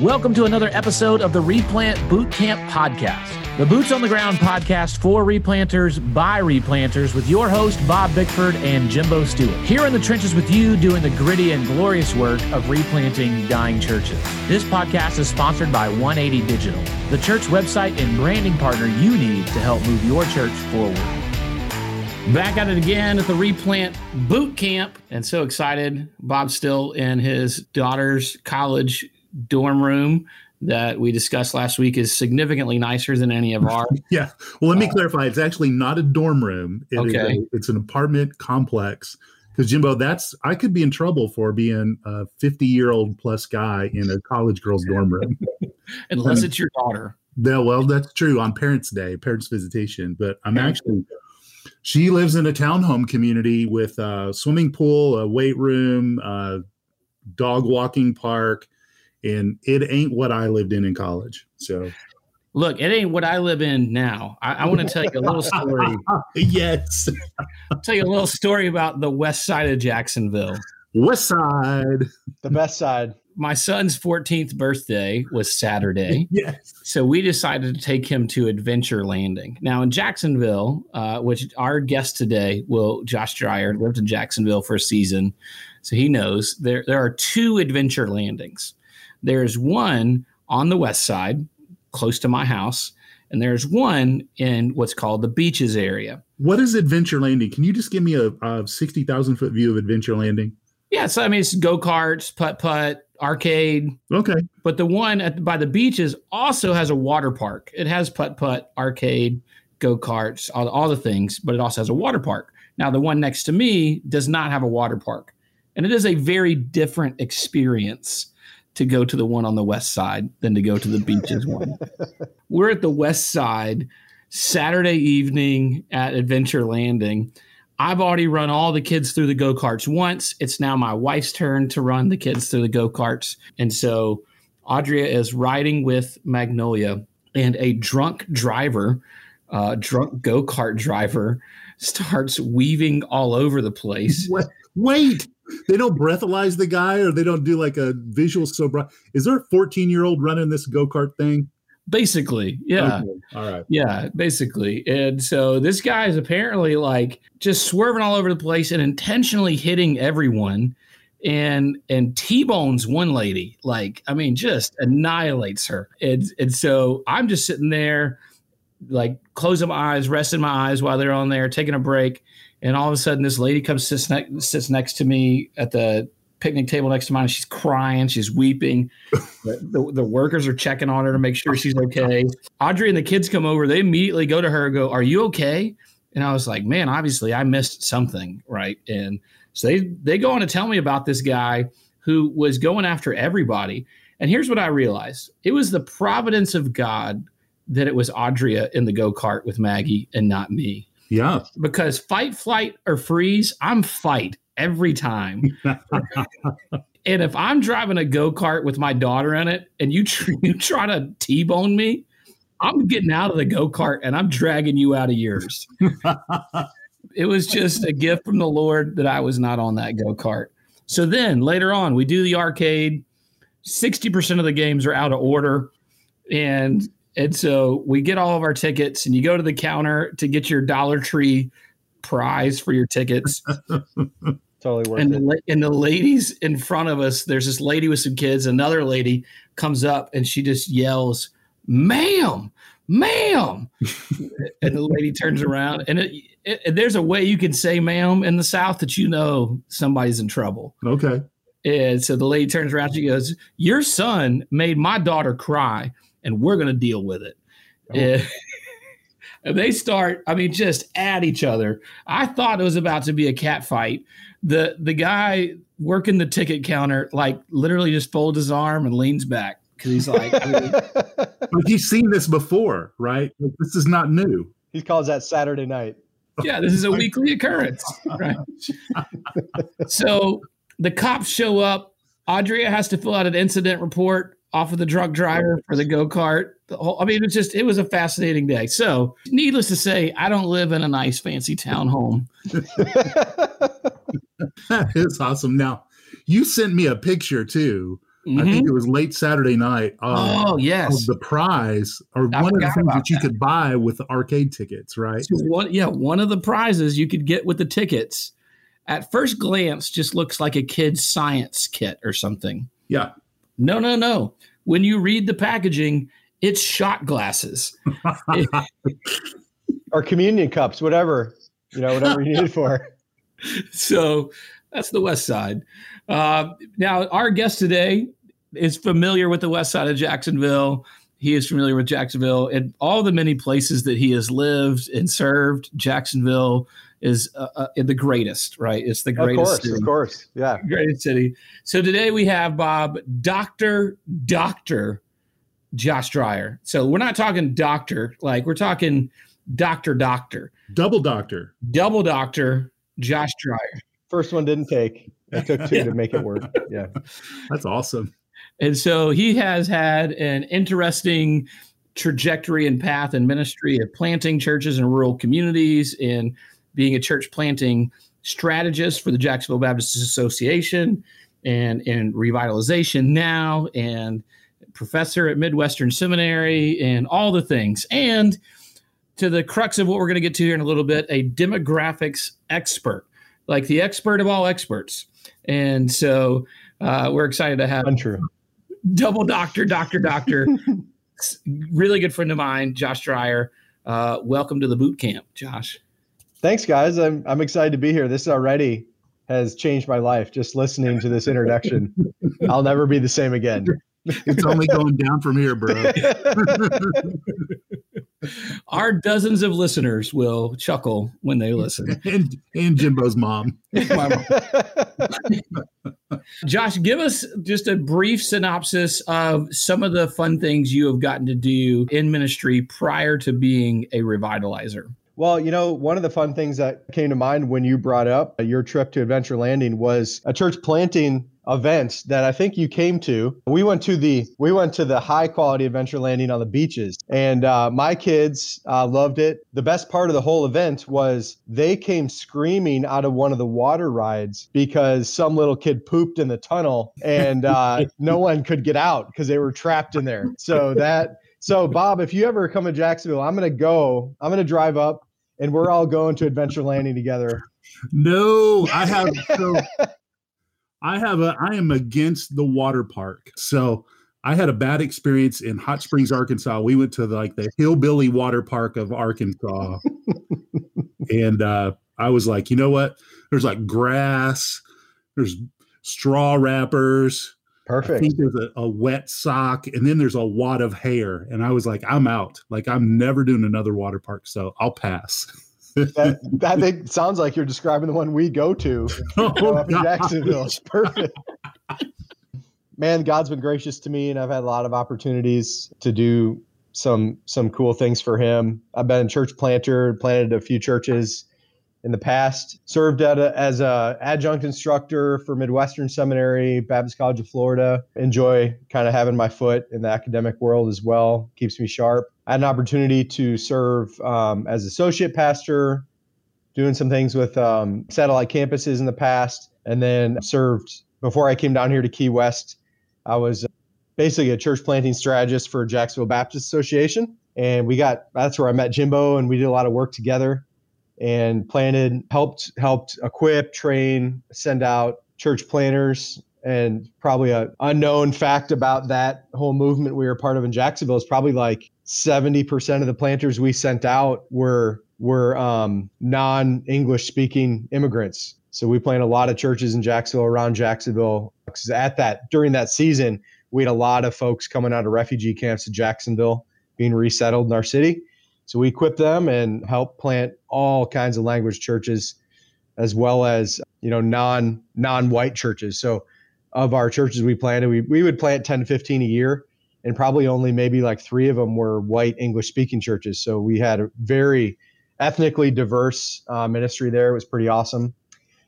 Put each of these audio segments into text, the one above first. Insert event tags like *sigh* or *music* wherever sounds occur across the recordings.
Welcome to another episode of the Replant Boot Camp Podcast, the Boots on the Ground podcast for replanters by replanters with your host, Bob Bickford and Jimbo Stewart. Here in the trenches with you doing the gritty and glorious work of replanting dying churches. This podcast is sponsored by 180 Digital, the church website and branding partner you need to help move your church forward. Back at it again at the Replant Boot Camp, and so excited. Bob's still in his daughter's college dorm room that we discussed last week is significantly nicer than any of ours. *laughs* yeah. Well, let me uh, clarify. It's actually not a dorm room. It okay. A, it's an apartment complex. Because Jimbo, that's I could be in trouble for being a 50 year old plus guy in a college girl's dorm room. *laughs* Unless it's your daughter. Yeah, well, that's true on Parents' Day, Parents' Visitation. But I'm actually she lives in a townhome community with a swimming pool, a weight room, a dog walking park, and it ain't what I lived in in college. So, look, it ain't what I live in now. I, I want to tell you a little story. *laughs* yes, I'll tell you a little story about the west side of Jacksonville. West side, the best side. My son's 14th birthday was Saturday. *laughs* yes. So we decided to take him to Adventure Landing. Now in Jacksonville, uh, which our guest today will, Josh Dryer, lived in Jacksonville for a season. So he knows there, there are two Adventure Landings. There's one on the west side, close to my house, and there's one in what's called the beaches area. What is Adventure Landing? Can you just give me a, a 60,000 foot view of Adventure Landing? Yeah, so I mean, it's go karts, putt putt, arcade. Okay. But the one at, by the beaches also has a water park. It has putt putt, arcade, go karts, all, all the things, but it also has a water park. Now, the one next to me does not have a water park, and it is a very different experience to go to the one on the west side than to go to the beaches one. *laughs* We're at the west side Saturday evening at Adventure Landing. I've already run all the kids through the go karts once. It's now my wife's turn to run the kids through the go karts. And so Audria is riding with Magnolia, and a drunk driver, uh, drunk go kart driver, starts weaving all over the place. Wait, wait, they don't breathalyze the guy or they don't do like a visual so bright. Is there a 14 year old running this go kart thing? Basically, yeah. Okay. All right. Yeah, basically. And so this guy is apparently like just swerving all over the place and intentionally hitting everyone and and T-bones one lady. Like, I mean, just annihilates her. And and so I'm just sitting there, like closing my eyes, resting my eyes while they're on there, taking a break and all of a sudden this lady comes sits, ne- sits next to me at the picnic table next to mine. She's crying, she's weeping. the, the, workers are checking on her to make sure she's okay. Audrey and the kids come over. They immediately go to her and go, "Are you okay?" And I was like, "Man, obviously I missed something, right?" And so they they go on to tell me about this guy who was going after everybody. And here's what I realized: it was the providence of God that it was Audria in the go kart with Maggie and not me. Yeah. Because fight, flight, or freeze, I'm fight every time. *laughs* and if I'm driving a go kart with my daughter in it and you, tr- you try to T bone me, I'm getting out of the go kart and I'm dragging you out of yours. *laughs* it was just a gift from the Lord that I was not on that go kart. So then later on, we do the arcade. 60% of the games are out of order. And and so we get all of our tickets, and you go to the counter to get your Dollar Tree prize for your tickets. *laughs* totally worth and it. The, and the ladies in front of us, there's this lady with some kids. Another lady comes up and she just yells, "Ma'am, ma'am!" *laughs* and the lady turns around, and it, it, there's a way you can say "ma'am" in the South that you know somebody's in trouble. Okay. And so the lady turns around, she goes, "Your son made my daughter cry." And we're going to deal with it. Oh. And *laughs* they start, I mean, just at each other. I thought it was about to be a cat fight. The the guy working the ticket counter, like literally just folds his arm and leans back because he's like, *laughs* I mean, he's seen this before, right? This is not new. He calls that Saturday night. Yeah, this is a *laughs* weekly occurrence. Right. so the cops show up. Audria has to fill out an incident report off of the drunk driver for the go kart. I mean, it was just it was a fascinating day. So, needless to say, I don't live in a nice fancy town home. *laughs* *laughs* that is awesome. Now, you sent me a picture too I think it was late Saturday night. Mm-hmm. oh yes, of the prize or I one of the things that you that. could buy with the arcade tickets, right? So one, yeah, one of the prizes you could get with the tickets, at first glance, just looks like a kid's science kit or something. Yeah. No, no, no. When you read the packaging, it's shot glasses. *laughs* or communion cups, whatever you know, whatever you need it for. *laughs* so that's the west side. Uh, now, our guest today is familiar with the west side of Jacksonville. He is familiar with Jacksonville and all the many places that he has lived and served. Jacksonville is uh, uh, the greatest, right? It's the greatest. Of course, city. of course, yeah. Great city. So today we have Bob, Doctor, Doctor Josh Dryer. So we're not talking doctor, like we're talking Doctor, Doctor, Double doctor. double Doctor Josh Dryer. First one didn't take. It took two Yeah. to make it work. *laughs* Yeah. That's awesome. And so he has had an interesting trajectory and path in ministry of planting churches in rural communities and being a church planting strategist for the Jacksonville Baptist Association and in revitalization now and professor at Midwestern Seminary and all the things. And to the crux of what we're going to get to here in a little bit, a demographics expert, like the expert of all experts. And so uh, we're excited to have Untrue. double doctor, doctor, doctor. *laughs* Really good friend of mine, Josh Dryer. Uh, welcome to the boot camp, Josh. Thanks, guys. I'm I'm excited to be here. This already has changed my life. Just listening to this introduction, *laughs* I'll never be the same again. It's only going down from here, bro. *laughs* Our dozens of listeners will chuckle when they listen. *laughs* and and Jimbo's mom. Josh, give us just a brief synopsis of some of the fun things you have gotten to do in ministry prior to being a revitalizer. Well, you know, one of the fun things that came to mind when you brought up your trip to Adventure Landing was a church planting event that I think you came to. We went to the we went to the high quality Adventure Landing on the beaches, and uh, my kids uh, loved it. The best part of the whole event was they came screaming out of one of the water rides because some little kid pooped in the tunnel, and uh, *laughs* no one could get out because they were trapped in there. So that. So, Bob, if you ever come to Jacksonville, I'm going to go. I'm going to drive up and we're all going to Adventure Landing together. No, I have so I have a I am against the water park. So I had a bad experience in Hot Springs, Arkansas. We went to the, like the hillbilly water park of Arkansas. and uh I was like, you know what? There's like grass, there's straw wrappers. I Perfect. think there's a, a wet sock, and then there's a wad of hair. And I was like, I'm out. Like I'm never doing another water park, so I'll pass. That, *laughs* that sounds like you're describing the one we go to *laughs* oh, up in Jacksonville. It's perfect. Man, God's been gracious to me, and I've had a lot of opportunities to do some some cool things for Him. I've been a church planter, planted a few churches in the past. Served a, as a adjunct instructor for Midwestern Seminary, Baptist College of Florida. Enjoy kind of having my foot in the academic world as well. Keeps me sharp. I had an opportunity to serve um, as associate pastor, doing some things with um, satellite campuses in the past, and then served before I came down here to Key West. I was basically a church planting strategist for Jacksonville Baptist Association, and we got that's where I met Jimbo, and we did a lot of work together, and planted, helped helped equip, train, send out church planners. And probably a unknown fact about that whole movement we were part of in Jacksonville is probably like 70% of the planters we sent out were were um, non-English speaking immigrants. So we planted a lot of churches in Jacksonville, around Jacksonville. at that during that season, we had a lot of folks coming out of refugee camps to Jacksonville, being resettled in our city. So we equipped them and helped plant all kinds of language churches, as well as you know non non-white churches. So of our churches we planted, we, we would plant 10 to 15 a year and probably only maybe like three of them were white English speaking churches. So we had a very ethnically diverse uh, ministry there. It was pretty awesome.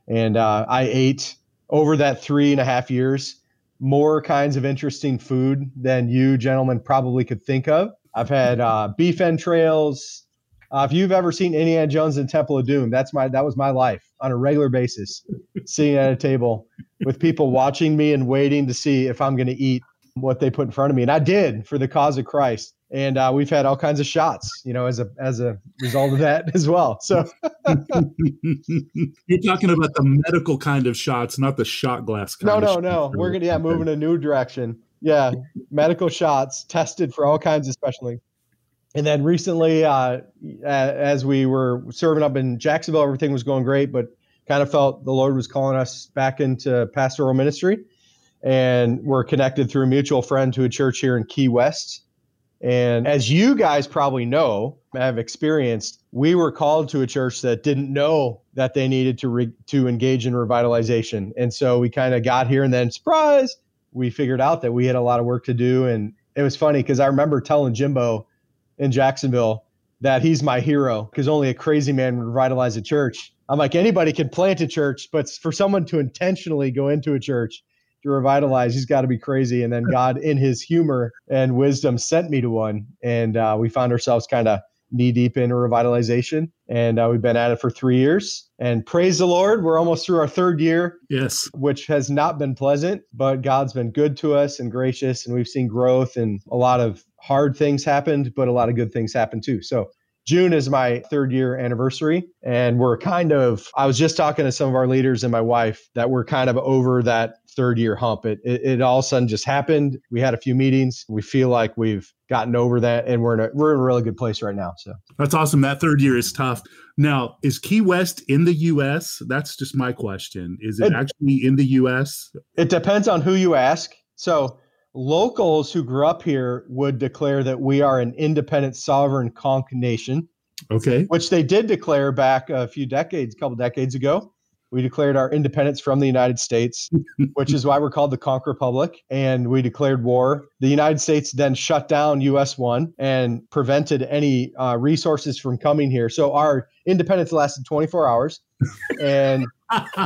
And uh, I ate over that three and a half years more kinds of interesting food than you gentlemen probably could think of. I've had uh, beef entrails. Uh, if you've ever seen Indiana Jones and Temple of Doom, that's my that was my life on a regular basis, sitting at a table with people watching me and waiting to see if I'm going to eat what they put in front of me. And I did for the cause of Christ. And uh, we've had all kinds of shots, you know, as a as a result of that *laughs* as well. So *laughs* you're talking about the medical kind of shots, not the shot glass. no, no, no. We're gonna yeah move in a new direction. Yeah, medical shots tested for all kinds of specialty. And then recently, uh, as we were serving up in Jacksonville, everything was going great, but kind of felt the Lord was calling us back into pastoral ministry. And we're connected through a mutual friend to a church here in Key West. And as you guys probably know, have experienced, we were called to a church that didn't know that they needed to re- to engage in revitalization. And so we kind of got here and then surprise, we figured out that we had a lot of work to do and it was funny because I remember telling Jimbo in Jacksonville that he's my hero because only a crazy man would revitalize a church. I'm like, anybody can plant a church, but for someone to intentionally go into a church to revitalize, he's got to be crazy. And then God, in his humor and wisdom, sent me to one. And uh, we found ourselves kind of knee deep in revitalization. And uh, we've been at it for three years. And praise the Lord, we're almost through our third year. Yes. Which has not been pleasant, but God's been good to us and gracious. And we've seen growth and a lot of hard things happened, but a lot of good things happened too. So June is my third year anniversary. And we're kind of, I was just talking to some of our leaders and my wife that we're kind of over that third year hump. It, it, it all of a sudden just happened. We had a few meetings. We feel like we've gotten over that and we're in a, we're in a really good place right now. So that's awesome. That third year is tough. Now, is Key West in the US? That's just my question. Is it, it actually in the US? It depends on who you ask. So locals who grew up here would declare that we are an independent sovereign conch nation. Okay. Which they did declare back a few decades, a couple decades ago. We declared our independence from the United States, *laughs* which is why we're called the Conch Republic. And we declared war. The United States then shut down US 1 and prevented any uh, resources from coming here. So our independence lasted 24 hours. And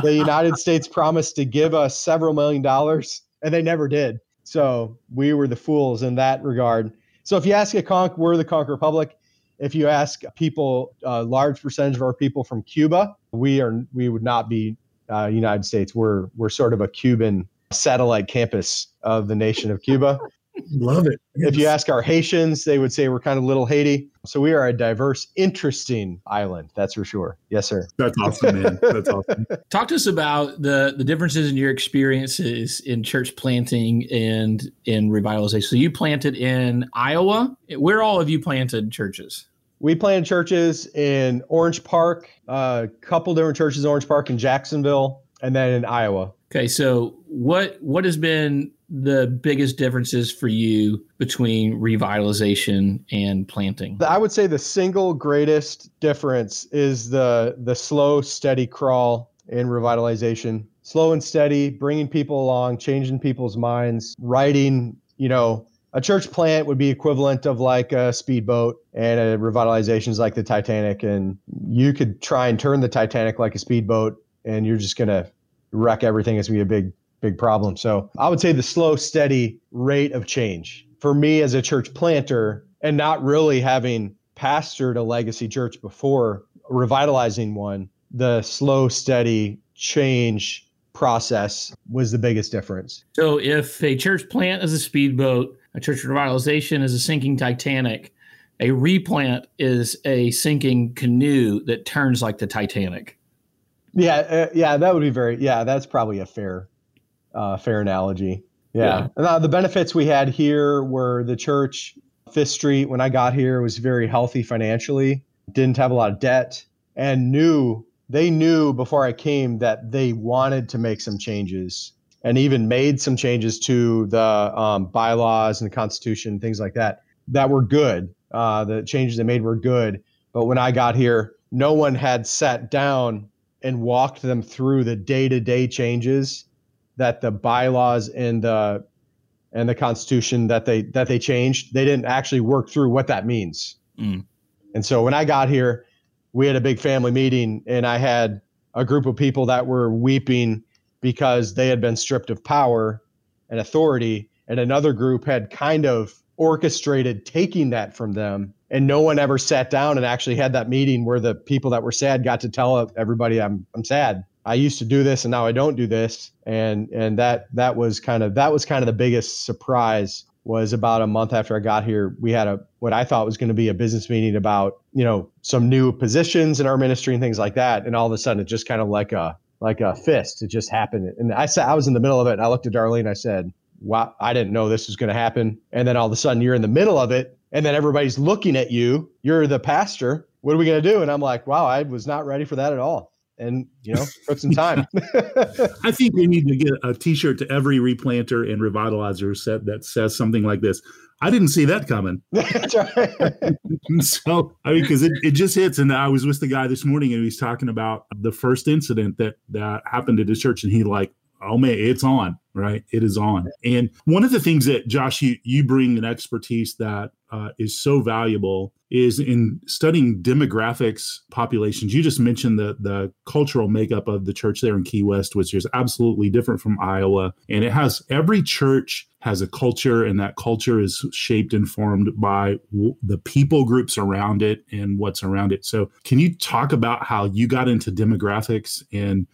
the United States promised to give us several million dollars, and they never did. So we were the fools in that regard. So if you ask a Conch, we're the Conch Republic. If you ask people, a large percentage of our people from Cuba, we are we would not be uh, United States. We're we're sort of a Cuban satellite campus of the nation of Cuba. *laughs* Love it. If you ask our Haitians, they would say we're kind of little Haiti. So we are a diverse, interesting island. That's for sure. Yes, sir. That's awesome, man. That's awesome. *laughs* Talk to us about the the differences in your experiences in church planting and in revitalization. So you planted in Iowa. Where all of you planted churches? We planted churches in Orange Park, a uh, couple different churches in Orange Park in Jacksonville, and then in Iowa. Okay, so what what has been the biggest differences for you between revitalization and planting? I would say the single greatest difference is the the slow, steady crawl in revitalization. Slow and steady, bringing people along, changing people's minds, writing, you know, a church plant would be equivalent of like a speedboat and a revitalization is like the Titanic and you could try and turn the Titanic like a speedboat and you're just going to wreck everything. It's going to be a big big problem. So I would say the slow, steady rate of change for me as a church planter and not really having pastored a legacy church before revitalizing one, the slow, steady change process was the biggest difference. So if a church plant is a speedboat, a church revitalization is a sinking Titanic, a replant is a sinking canoe that turns like the Titanic. Yeah, uh, yeah, that would be very. Yeah, that's probably a fair uh, fair analogy. Yeah. yeah. Uh, the benefits we had here were the church, Fifth Street, when I got here, was very healthy financially, didn't have a lot of debt, and knew they knew before I came that they wanted to make some changes and even made some changes to the um, bylaws and the Constitution, things like that, that were good. Uh, the changes they made were good. But when I got here, no one had sat down and walked them through the day to day changes that the bylaws and the and the Constitution that they that they changed, they didn't actually work through what that means. Mm. And so when I got here, we had a big family meeting, and I had a group of people that were weeping because they had been stripped of power and authority, and another group had kind of orchestrated taking that from them and no one ever sat down and actually had that meeting where the people that were sad got to tell everybody I'm I'm sad I used to do this and now I don't do this. And and that that was kind of that was kind of the biggest surprise was about a month after I got here. We had a what I thought was going to be a business meeting about, you know, some new positions in our ministry and things like that. And all of a sudden it just kind of like a like a fist. It just happened. And I said I was in the middle of it and I looked at Darlene, I said, Wow, I didn't know this was going to happen. And then all of a sudden you're in the middle of it and then everybody's looking at you. You're the pastor. What are we going to do? And I'm like, wow, I was not ready for that at all and you know took some time. *laughs* *laughs* I think we need to get a t-shirt to every replanter and revitalizer set that says something like this. I didn't see that coming. *laughs* So i mean because it, it just hits and i was with the guy this morning and he was talking about the first incident that that happened at his church and he like oh man it's on right? It is on. And one of the things that josh you, you bring an expertise that uh, is so valuable is in studying demographics populations. You just mentioned the the cultural makeup of the church there in Key West, which is absolutely different from Iowa, and it has every church has a culture, and that culture is shaped and formed by w- the people groups around it and what's around it. So, can you talk about how you got into demographics and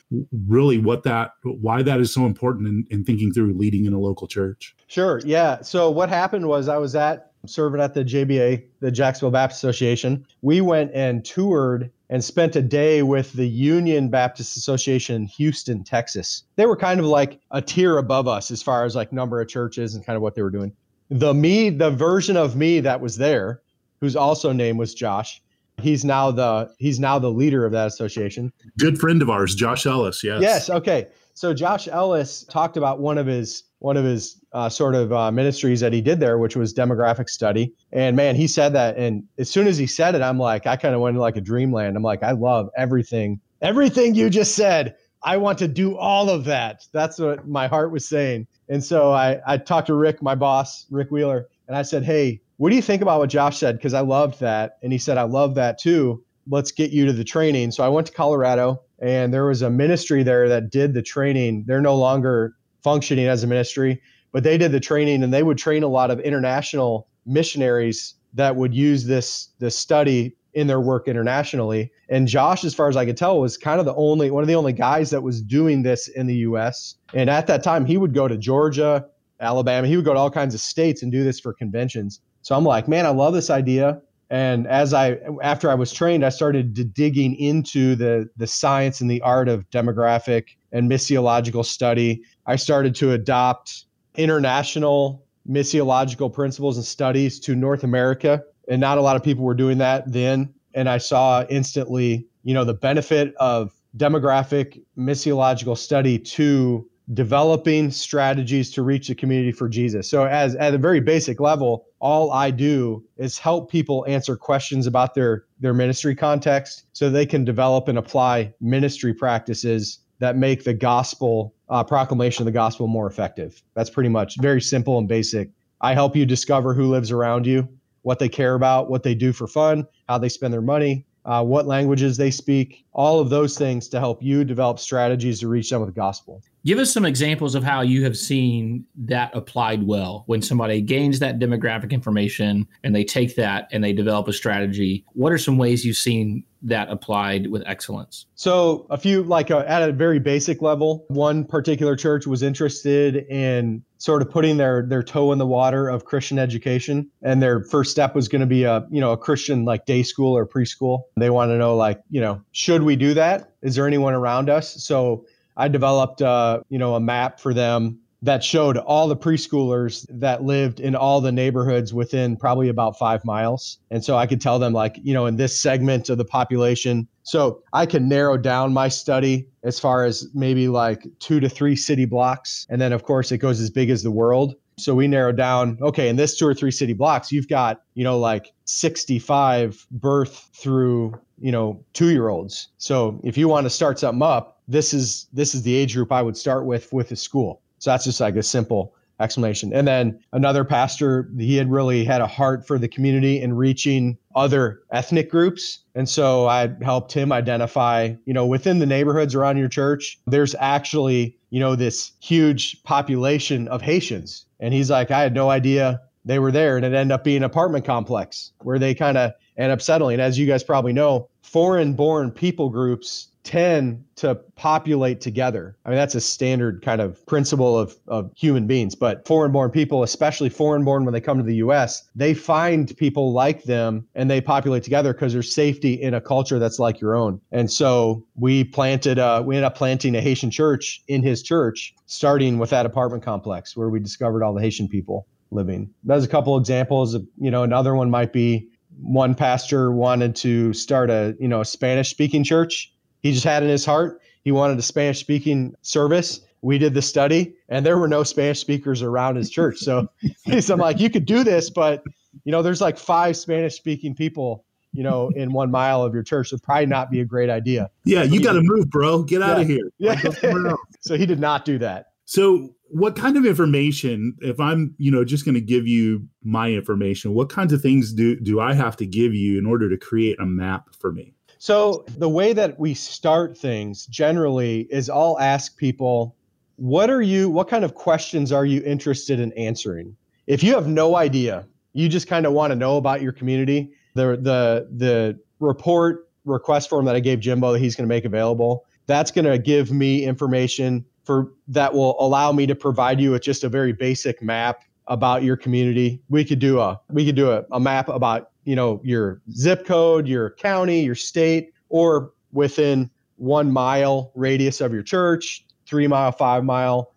really what that, why that is so important in, in thinking through leading in a local church? Sure. Yeah. So, what happened was I was at serving at the JBA, the Jacksonville Baptist Association. We went and toured and spent a day with the Union Baptist Association in Houston, Texas. They were kind of like a tier above us as far as like number of churches and kind of what they were doing. The me, the version of me that was there, whose also name was Josh, he's now the he's now the leader of that association. Good friend of ours, Josh Ellis. Yes. Yes. Okay. So Josh Ellis talked about one of his one of his uh, sort of uh, ministries that he did there, which was demographic study. And man, he said that, and as soon as he said it, I'm like, I kind of went into like a dreamland. I'm like, I love everything, everything you just said. I want to do all of that. That's what my heart was saying. And so I, I talked to Rick, my boss, Rick Wheeler, and I said, Hey, what do you think about what Josh said? Because I loved that. And he said, I love that too. Let's get you to the training. So I went to Colorado and there was a ministry there that did the training. They're no longer functioning as a ministry, but they did the training and they would train a lot of international missionaries that would use this this study in their work internationally. And Josh, as far as I could tell, was kind of the only one of the only guys that was doing this in the US. And at that time, he would go to Georgia, Alabama, he would go to all kinds of states and do this for conventions. So I'm like, man, I love this idea. And as I after I was trained, I started digging into the the science and the art of demographic and missiological study. I started to adopt international missiological principles and studies to North America. And not a lot of people were doing that then. And I saw instantly, you know, the benefit of demographic missiological study to developing strategies to reach the community for Jesus. So as at a very basic level, all I do is help people answer questions about their their ministry context so they can develop and apply ministry practices that make the gospel uh, proclamation of the gospel more effective. That's pretty much very simple and basic. I help you discover who lives around you, what they care about, what they do for fun, how they spend their money, uh, what languages they speak, all of those things to help you develop strategies to reach them with the gospel. Give us some examples of how you have seen that applied well when somebody gains that demographic information and they take that and they develop a strategy. What are some ways you've seen that applied with excellence? So, a few, like uh, at a very basic level, one particular church was interested in sort of putting their their toe in the water of Christian education, and their first step was going to be a you know a Christian like day school or preschool. They want to know like you know should we do that? Is there anyone around us? So I developed, uh, you know, a map for them that showed all the preschoolers that lived in all the neighborhoods within probably about five miles. And so I could tell them, like, you know, in this segment of the population. So I can narrow down my study as far as maybe like two to three city blocks. And then, of course, it goes as big as the world. So we narrow down, okay, in this two or three city blocks, you've got, you know, like 65 birth through, you know, two year olds. So if you want to start something up, this is this is the age group I would start with with a school. So that's just like a simple explanation. And then another pastor, he had really had a heart for the community and reaching other ethnic groups. And so I helped him identify, you know, within the neighborhoods around your church, there's actually, you know, this huge population of Haitians. And he's like, I had no idea they were there. And it ended up being an apartment complex where they kind of end up settling. As you guys probably know, foreign born people groups tend to populate together. I mean, that's a standard kind of principle of, of human beings. But foreign born people, especially foreign born when they come to the US, they find people like them and they populate together because there's safety in a culture that's like your own. And so we planted, uh, we ended up planting a Haitian church in his church, starting with that apartment complex where we discovered all the Haitian people living. There's a couple examples of, you know, another one might be one pastor wanted to start a, you know, a Spanish speaking church he just had in his heart he wanted a Spanish speaking service. We did the study, and there were no Spanish speakers around his church. So *laughs* I'm like, you could do this, but you know, there's like five Spanish speaking people, you know, in one mile of your church. It'd probably not be a great idea. Yeah, you got to move, bro. Get yeah. out of here. Yeah. *laughs* so he did not do that. So what kind of information if i'm you know just going to give you my information what kinds of things do do i have to give you in order to create a map for me so, the way that we start things generally is I'll ask people, what are you, what kind of questions are you interested in answering? If you have no idea, you just kind of want to know about your community, the, the, the report request form that I gave Jimbo that he's going to make available, that's going to give me information for that will allow me to provide you with just a very basic map about your community. We could do a we could do a, a map about you know your zip code, your county, your state, or within one mile radius of your church, three mile, five mile,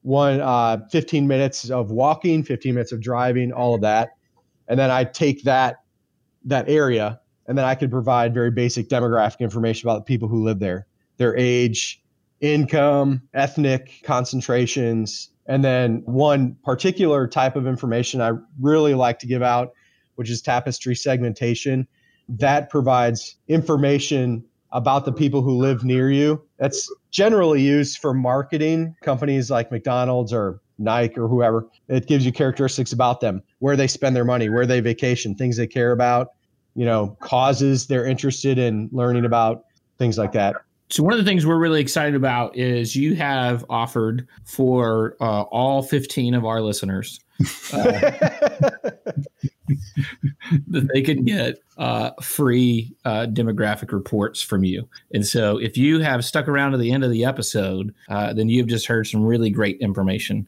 one uh, 15 minutes of walking, 15 minutes of driving, all of that, and then I take that that area and then I could provide very basic demographic information about the people who live there, their age, income, ethnic concentrations, and then one particular type of information I really like to give out, which is tapestry segmentation. That provides information about the people who live near you. That's generally used for marketing companies like McDonald's or Nike or whoever. It gives you characteristics about them, where they spend their money, where they vacation, things they care about, you know, causes they're interested in learning about, things like that. So one of the things we're really excited about is you have offered for uh, all 15 of our listeners uh, *laughs* that they can get uh, free uh, demographic reports from you. And so if you have stuck around to the end of the episode, uh, then you've just heard some really great information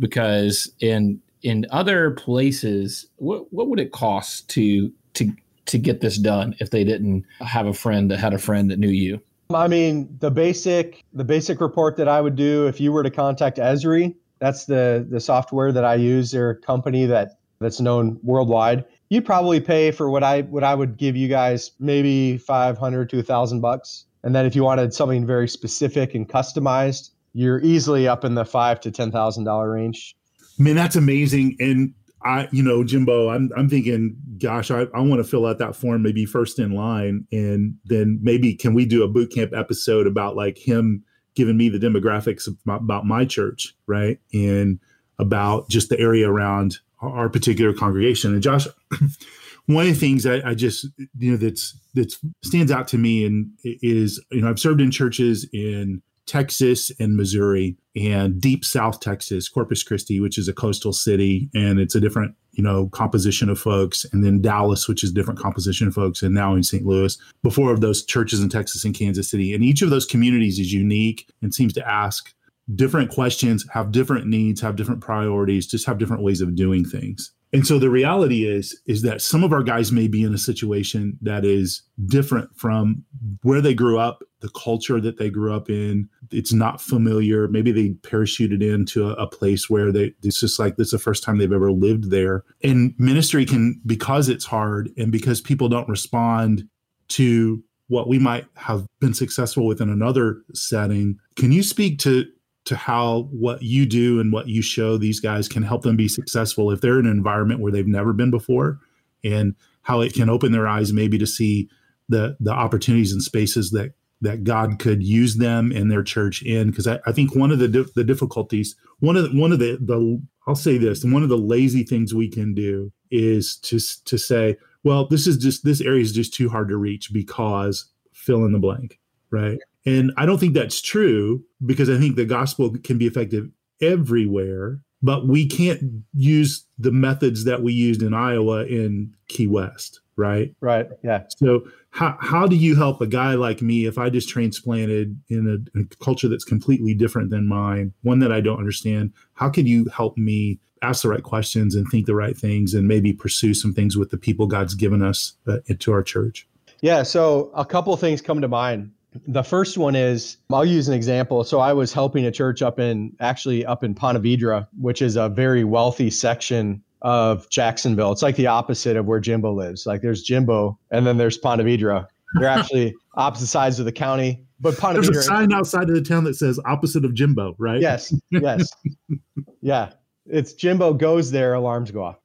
because in in other places, what what would it cost to to to get this done if they didn't have a friend that had a friend that knew you? I mean, the basic the basic report that I would do if you were to contact Esri, that's the the software that I use. They're a company that that's known worldwide. You'd probably pay for what I what I would give you guys maybe five hundred to a thousand bucks. And then if you wanted something very specific and customized, you're easily up in the five to ten thousand dollar range. I mean, that's amazing. And I, you know, Jimbo, I'm, I'm thinking, gosh, I, I want to fill out that form maybe first in line. And then maybe can we do a boot camp episode about like him giving me the demographics my, about my church, right? And about just the area around our particular congregation. And Josh, *clears throat* one of the things I, I, just, you know, that's, that stands out to me and is, you know, I've served in churches in Texas and Missouri and deep South Texas, Corpus Christi, which is a coastal city, and it's a different, you know, composition of folks, and then Dallas, which is different composition of folks, and now in St. Louis, before of those churches in Texas and Kansas City. And each of those communities is unique and seems to ask different questions, have different needs, have different priorities, just have different ways of doing things. And so the reality is is that some of our guys may be in a situation that is different from where they grew up, the culture that they grew up in. It's not familiar. Maybe they parachuted into a, a place where they it's just like this is the first time they've ever lived there. And ministry can because it's hard and because people don't respond to what we might have been successful with in another setting. Can you speak to to how what you do and what you show these guys can help them be successful if they're in an environment where they've never been before and how it can open their eyes maybe to see the the opportunities and spaces that that God could use them and their church in because I, I, think one of the di- the difficulties one of the, one of the the I'll say this one of the lazy things we can do is to to say well this is just this area is just too hard to reach because fill in the blank right and I don't think that's true because I think the gospel can be effective everywhere, but we can't use the methods that we used in Iowa in Key West. Right? Right. Yeah. So how how do you help a guy like me if I just transplanted in a, a, culture that's completely different than mine, one that I don't understand? How can you help me ask the right questions and think the right things and maybe pursue some things with the people God's given us uh, into our church? Yeah. So a couple things come to mind. The first one is I'll use an example. So I was helping a church up in actually up in Ponte Vedra, which is a very wealthy section of Jacksonville. It's like the opposite of where Jimbo lives. Like there's Jimbo and then there's Ponte Vedra. They're *laughs* actually opposite sides of the county. But Ponte there's Vedra, a sign outside of the town that says opposite of Jimbo, right? Yes. Yes. *laughs* yeah. It's Jimbo goes there, alarms go off.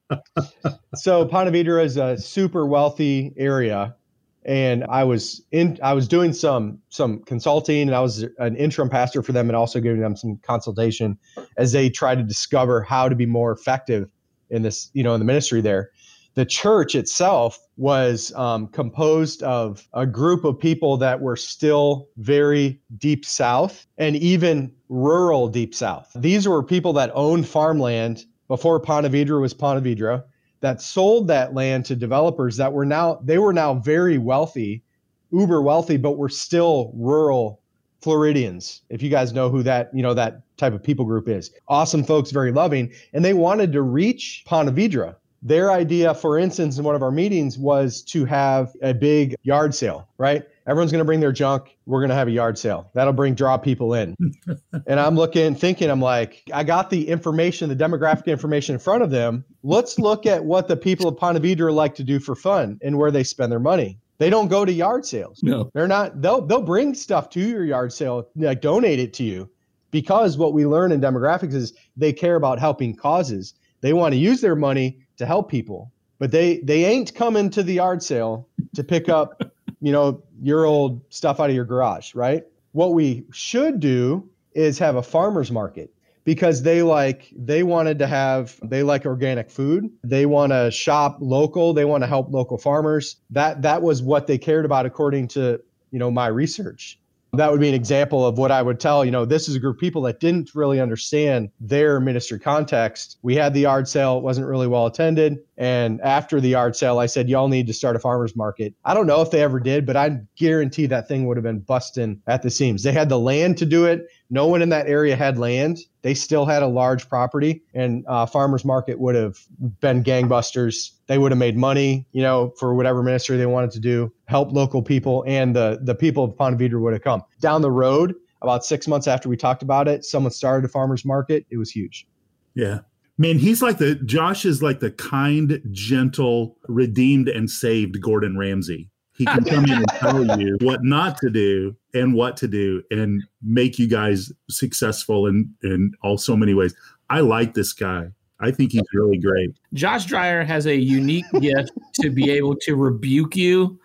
so Ponte Vedra is a super wealthy area. And I was in I was doing some some consulting and I was an interim pastor for them and also giving them some consultation as they try to discover how to be more effective in this, you know, in the ministry there. The church itself was um, composed of a group of people that were still very deep south and even rural deep south. These were people that owned farmland before Ponte Vedra was Ponte Vedra that sold that land to developers that were now they were now very wealthy, uber wealthy, but were still rural Floridians. If you guys know who that, you know, that type of people group is. Awesome folks, very loving. And they wanted to reach Ponte Vedra. Their idea, for instance, in one of our meetings was to have a big yard sale, right? Everyone's going to bring their junk. We're going to have a yard sale. That'll bring draw people in. *laughs* and I'm looking, thinking, I'm like, I got the information, the demographic information in front of them. Let's look at what the people of Ponte Vedra like to do for fun and where they spend their money. They don't go to yard sales. No, they're not. They'll they'll bring stuff to your yard sale, like donate it to you because what we learn in demographics is they care about helping causes. They want to use their money to help people, but they they ain't coming to the yard sale to pick up, you know, your old stuff out of your garage, right? What we should do is have a farmers market because they like they wanted to have they like organic food they want to shop local they want to help local farmers that that was what they cared about according to you know my research that would be an example of what I would tell. You know, this is a group of people that didn't really understand their ministry context. We had the yard sale, it wasn't really well attended. And after the yard sale, I said, Y'all need to start a farmer's market. I don't know if they ever did, but I guarantee that thing would have been busting at the seams. They had the land to do it. No one in that area had land. They still had a large property, and uh, farmers market would have been gangbusters. They would have made money, you know, for whatever ministry they wanted to do, help local people, and the the people of Ponte Vedra would have come down the road. About six months after we talked about it, someone started a farmers market. It was huge. Yeah, man, he's like the Josh is like the kind, gentle, redeemed, and saved Gordon Ramsay. He can come in and tell you what not to do and what to do and make you guys successful in in all so many ways. I like this guy. I think he's really great. Josh Dryer has a unique gift to be able to rebuke you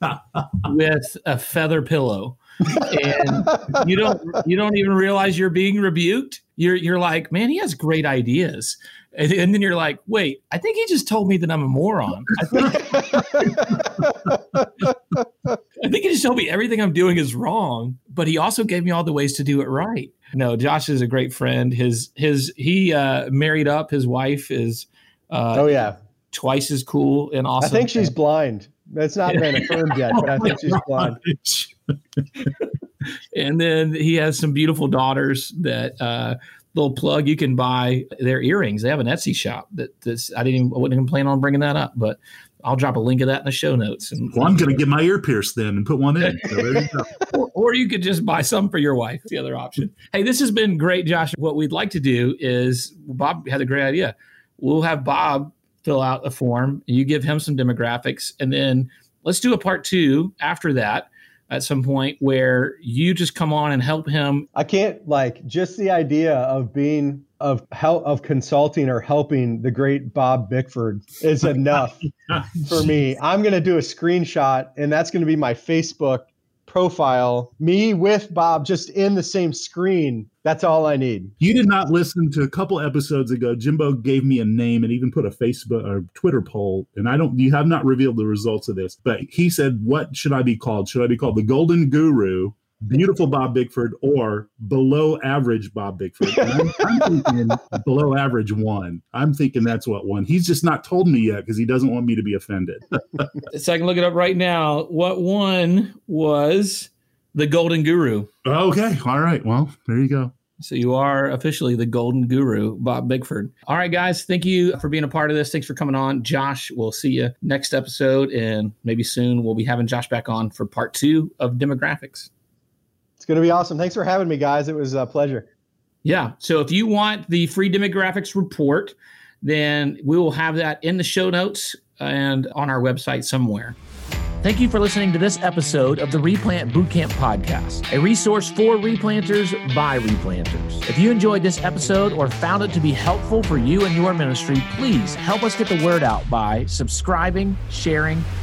*laughs* with a feather pillow. And you don't you don't even realize you're being rebuked. You're you're like, man, he has great ideas. And, and, then you're like, wait, I think he just told me that I'm a moron. I think, I think he just told me everything I'm doing is wrong, but he also gave me all the ways to do it right. No, Josh is a great friend. His his he uh, married up. His wife is uh, oh yeah twice as cool and awesome. I think she's blind. That's not been affirmed yet, but I think she's *laughs* blind. and then he has some beautiful daughters that uh, little plug you can buy their earrings. They have an etsy shop that this i didn't even I wouldn't even plan on bringing that up but i'll drop a link of that in the show notes and well i'm gonna get my ear pierced then and put one in so you *laughs* or, or, you could just buy some for your wife the other option. Hey this has been great josh. What we'd like to do is bob had a great idea. We'll have bob fill out a form you give him some demographics and then let's do a part two after that at some point where you just come on and help him? I can't like just the idea of being of help of consulting or helping the great Bob Bickford is *laughs* enough *laughs* for me. I'm going to do a screenshot and that's going to be my Facebook profile, me with Bob just in the same screen. That's all I need. You did not listen to a couple episodes ago. Jimbo gave me a name and even put a Facebook or Twitter poll. And I don't, you have not revealed the results of this, but he said, What should I be called? Should I be called the Golden Guru beautiful Bob Bickford or below average Bob Bickford. I'm, I'm, thinking *laughs* below average one. I'm thinking that's what one. He's just not told me yet because he doesn't want me to be offended. *laughs* so I can look it up right now. What one was the Golden Guru? Okay. All right. Well, there you go. So you are officially the golden guru, Bob Bickford. All right, guys. Thank you for being a part of this. Thanks for coming on. Josh, we'll see you next episode. And maybe soon we'll be having Josh back on for part two of demographics. It's going to be awesome. Thanks for having me, guys. It was a pleasure. Yeah. So if you want the free demographics report, then we will have that in the show notes and on our website somewhere. Thank you for listening to this episode of the Replant Bootcamp Podcast, a resource for replanters by replanters. If you enjoyed this episode or found it to be helpful for you and your ministry, please help us get the word out by subscribing, sharing,